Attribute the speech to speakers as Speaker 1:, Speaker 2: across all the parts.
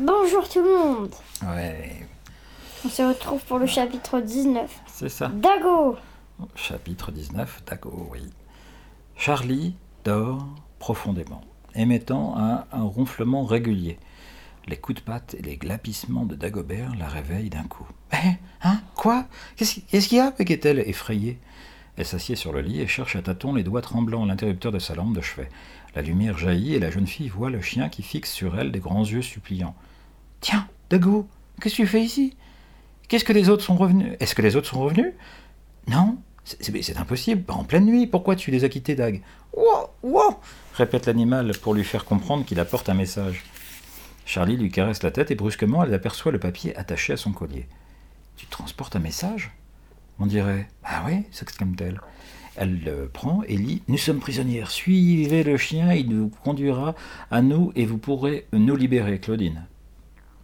Speaker 1: Bonjour tout le monde
Speaker 2: Ouais,
Speaker 1: On se retrouve pour le chapitre 19.
Speaker 2: c'est ça.
Speaker 1: Dago
Speaker 2: Chapitre 19, Dago, oui. Charlie dort profondément, émettant un, un ronflement régulier. Les coups de patte et les glapissements de Dagobert la réveillent d'un coup. Eh Hein Quoi? Qu'est-ce qu'est-ce qu'il y a? Bégait-elle, effrayée? Elle s'assied sur le lit et cherche à tâtons les doigts tremblants à l'interrupteur de sa lampe de chevet. La lumière jaillit et la jeune fille voit le chien qui fixe sur elle des grands yeux suppliants. Tiens, Dago, qu'est-ce que tu fais ici? Qu'est-ce que les autres sont revenus? Est-ce que les autres sont revenus? Non, c'est- impossible, en pleine nuit. Pourquoi tu les as quittés, Dag? Wow, wow répète l'animal pour lui faire comprendre qu'il apporte un message. Charlie lui caresse la tête et brusquement elle aperçoit le papier attaché à son collier. Tu transportes un message? On dirait. Ah oui, s'exclame-t-elle. Elle le prend et lit Nous sommes prisonnières. Suivez le chien, il nous conduira à nous et vous pourrez nous libérer, Claudine.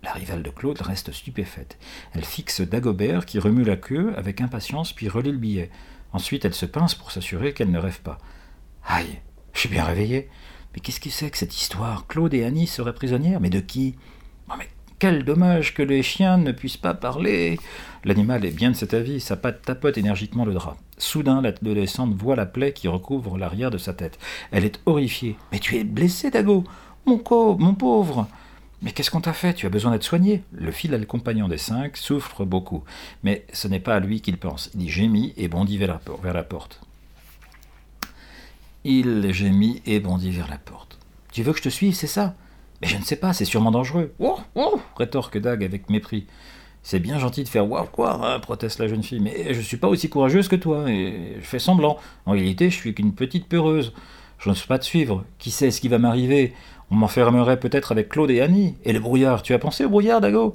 Speaker 2: La rivale de Claude reste stupéfaite. Elle fixe Dagobert qui remue la queue avec impatience puis relit le billet. Ensuite, elle se pince pour s'assurer qu'elle ne rêve pas. Aïe, je suis bien réveillée. Mais qu'est-ce que c'est que cette histoire? Claude et Annie seraient prisonnières? Mais de qui? Oh, mais quel dommage que les chiens ne puissent pas parler L'animal est bien de cet avis, sa patte tapote énergiquement le drap. Soudain, l'adolescente voit la plaie qui recouvre l'arrière de sa tête. Elle est horrifiée. Mais tu es blessé, Dago Mon co, mon pauvre mais qu'est-ce qu'on t'a fait? Tu as besoin d'être soigné. Le fidèle compagnon des cinq souffre beaucoup. Mais ce n'est pas à lui qu'il pense. Il gémit et bondit vers la, porte. Il gémit et bondit vers la porte. Tu veux que je te suive, c'est ça Mais je ne sais pas, c'est sûrement dangereux. Oh, oh rétorque Dag avec mépris. C'est bien gentil de faire quoi, hein, proteste la jeune fille, mais je suis pas aussi courageuse que toi, et je fais semblant. En réalité, je suis qu'une petite peureuse. Je ne sais pas te suivre. Qui sait ce qui va m'arriver? On m'enfermerait peut-être avec Claude et Annie. Et le brouillard, tu as pensé au brouillard, Dago?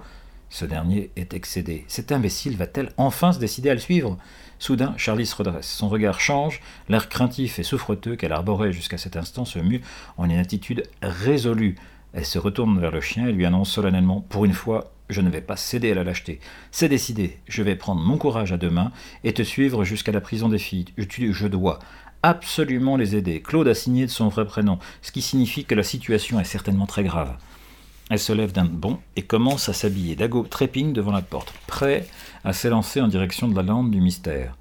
Speaker 2: Ce dernier est excédé. Cette imbécile va-t-elle enfin se décider à le suivre? Soudain, Charlie se redresse. Son regard change, l'air craintif et souffreteux qu'elle arborait jusqu'à cet instant se mue en une attitude résolue. Elle se retourne vers le chien et lui annonce solennellement Pour une fois, je ne vais pas céder à la lâcheté. C'est décidé, je vais prendre mon courage à deux mains et te suivre jusqu'à la prison des filles. Je, dois absolument les aider. Claude a signé de son vrai prénom, ce qui signifie que la situation est certainement très grave. Elle se lève d'un bond et commence à s'habiller. Dago trépigne devant la porte, prêt à s'élancer en direction de la lande du mystère.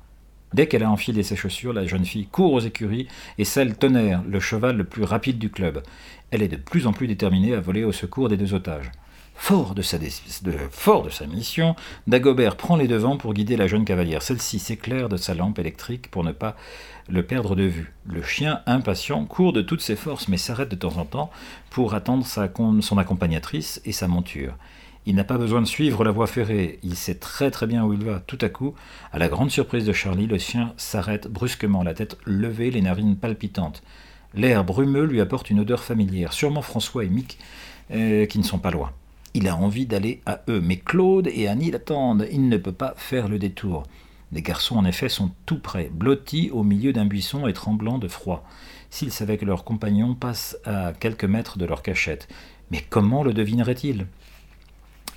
Speaker 2: Dès qu'elle a enfilé ses chaussures, la jeune fille court aux écuries et selle Tonnerre, le cheval le plus rapide du club. Elle est de plus en plus déterminée à voler au secours des deux otages. Fort de sa, mission, Dagobert prend les devants pour guider la jeune cavalière. Celle-ci s'éclaire de sa lampe électrique pour ne pas le perdre de vue. Le chien, impatient, court de toutes ses forces mais s'arrête de temps en temps pour attendre son accompagnatrice et sa monture. Il n'a pas besoin de suivre la voie ferrée, il sait très très bien où il va. Tout à coup, à la grande surprise de Charlie, le chien s'arrête brusquement, la tête levée, les narines palpitantes. L'air brumeux lui apporte une odeur familière, sûrement François et Mick, euh, qui ne sont pas loin. Il a envie d'aller à eux, mais Claude et Annie l'attendent, il ne peut pas faire le détour. Les garçons, en effet, sont tout près, blottis au milieu d'un buisson et tremblants de froid. S'ils savaient que leur compagnon passe à quelques mètres de leur cachette, mais comment le devinerait-il?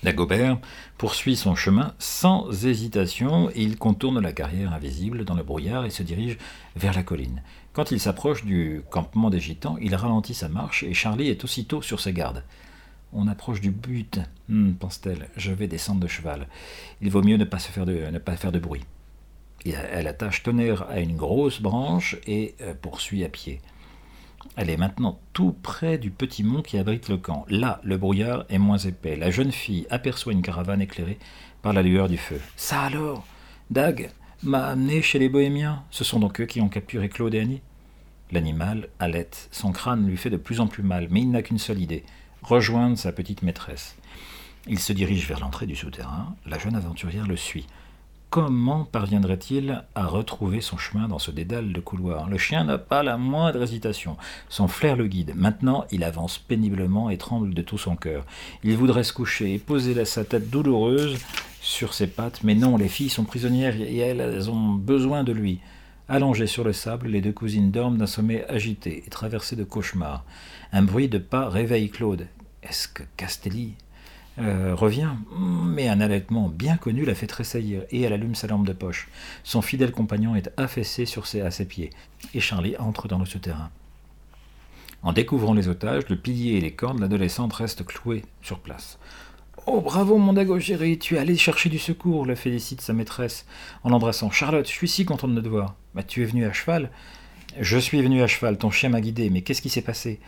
Speaker 2: Dagobert poursuit son chemin sans hésitation et il contourne la carrière invisible dans le brouillard et se dirige vers la colline. Quand il s'approche du campement des gitans, il ralentit sa marche et Charlie est aussitôt sur ses gardes. On approche du but, Hmm, pense-t-elle. Je vais descendre de cheval. Il vaut mieux ne pas, se faire, de, ne pas faire de bruit. Elle attache Tonnerre à une grosse branche et euh, poursuit à pied. Elle est maintenant tout près du petit mont qui abrite le camp. Là, le brouillard est moins épais. La jeune fille aperçoit une caravane éclairée par la lueur du feu. Ça alors? Dag m'a amené chez les bohémiens. Ce sont donc eux qui ont capturé Claude et Annie L'animal halète. Son crâne lui fait de plus en plus mal, mais il n'a qu'une seule idée rejoindre sa petite maîtresse. Il se dirige vers l'entrée du souterrain. La jeune aventurière le suit. Comment parviendrait-il à retrouver son chemin dans ce dédale de couloir Le chien n'a pas la moindre hésitation. Son flair le guide. Maintenant, il avance péniblement et tremble de tout son cœur. Il voudrait se coucher et poser sa tête douloureuse sur ses pattes, mais non, les filles sont prisonnières et elles ont besoin de lui. Allongées sur le sable, les deux cousines dorment d'un sommeil agité et traversé de cauchemars. Un bruit de pas réveille Claude. Est-ce que Castelli euh, revient, mais un allaitement bien connu la fait tressaillir et elle allume sa lampe de poche. Son fidèle compagnon est affaissé sur ses, à ses pieds et Charlie entre dans le souterrain. En découvrant les otages, le pilier et les cordes, l'adolescente reste clouée sur place. Oh, bravo, mon Dago chéri, tu es allé chercher du secours, la félicite sa maîtresse en l'embrassant. Charlotte, je suis si contente de te voir. Bah, tu es venue à cheval Je suis venu à cheval, ton chien m'a guidé, mais qu'est-ce qui s'est passé?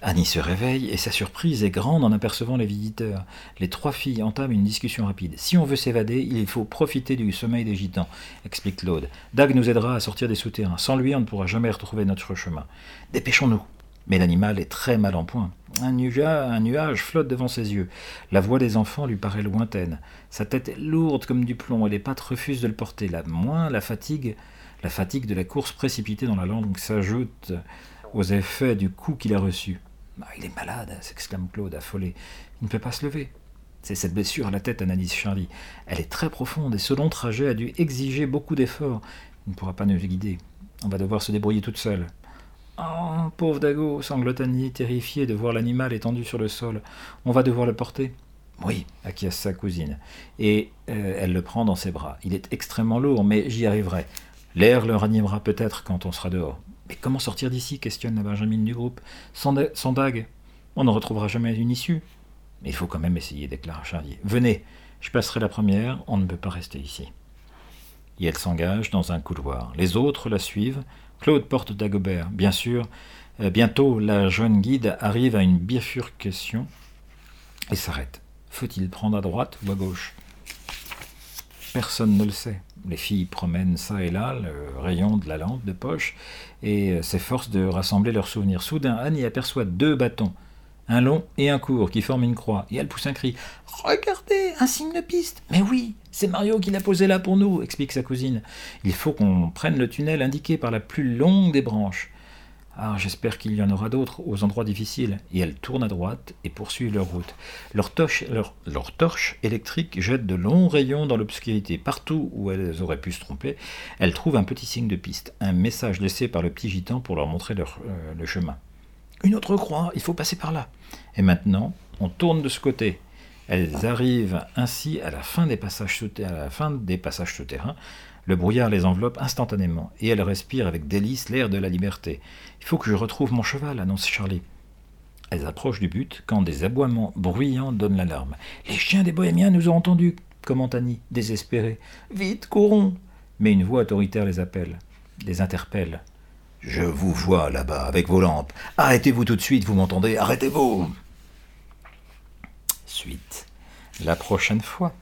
Speaker 2: Annie se réveille et sa surprise est grande en apercevant les visiteurs. Les trois filles entament une discussion rapide. Si on veut s'évader, il faut profiter du sommeil des gitans, explique Claude. Dag nous aidera à sortir des souterrains. Sans lui, on ne pourra jamais retrouver notre chemin. Dépêchons-nous. Mais l'animal est très mal en point. Un nuage, un nuage flotte devant ses yeux. La voix des enfants lui paraît lointaine. Sa tête est lourde comme du plomb et les pattes refusent de le porter. La moins la fatigue, la fatigue de la course précipitée dans la langue s'ajoute aux effets du coup qu'il a reçu. Ah, il est malade, s'exclame Claude, affolé. Il ne peut pas se lever. C'est cette blessure à la tête, analyse Charlie. Elle est très profonde et ce long trajet a dû exiger beaucoup d'efforts. Il ne pourra pas nous guider. On va devoir se débrouiller toute seule. Oh, pauvre Dago, sanglote Annie, terrifiée de voir l'animal étendu sur le sol. On va devoir le porter. Oui, acquiesce sa cousine. Et euh, elle le prend dans ses bras. Il est extrêmement lourd, mais j'y arriverai. L'air le ranimera peut-être quand on sera dehors. Mais comment sortir d'ici questionne la Benjamin du groupe. Sans, dague, on ne retrouvera jamais une issue. Mais il faut quand même essayer, déclare Charlie. Venez, je passerai la première, on ne peut pas rester ici. Et elle s'engage dans un couloir. Les autres la suivent. Claude porte Dagobert. Bien sûr, euh, bientôt la jeune guide arrive à une bifurcation et s'arrête. Faut-il prendre à droite ou à gauche? Personne ne le sait. Les filles promènent ça et là le rayon de la lampe de poche et euh, s'efforcent de rassembler leurs souvenirs. Soudain, Annie aperçoit deux bâtons, un long et un court, qui forment une croix, et elle pousse un cri. Regardez, un signe de piste Mais oui, c'est Mario qui l'a posé là pour nous, explique sa cousine. Il faut qu'on prenne le tunnel indiqué par la plus longue des branches. Ah, j'espère qu'il y en aura d'autres aux endroits difficiles. Et elles tournent à droite et poursuivent leur route. Leur torche, électrique jette de longs rayons dans l'obscurité. Partout où elles auraient pu se tromper, elles trouvent un petit signe de piste, un message laissé par le petit gitan pour leur montrer euh, le chemin. Une autre croix, il faut passer par là. Et maintenant, on tourne de ce côté. Elles arrivent ainsi à la fin des passages, souterrains le brouillard les enveloppe instantanément, et elles respirent avec délice l'air de la liberté. Il faut que je retrouve mon cheval, annonce Charlie. Elles approchent du but quand des aboiements bruyants donnent l'alarme. Les chiens des bohémiens nous ont entendus, commente Annie, désespérée. Vite, courons Mais une voix autoritaire les appelle, les interpelle. Je vous vois là-bas avec vos lampes. Arrêtez-vous tout de suite, vous m'entendez? Arrêtez-vous Suite. La prochaine fois.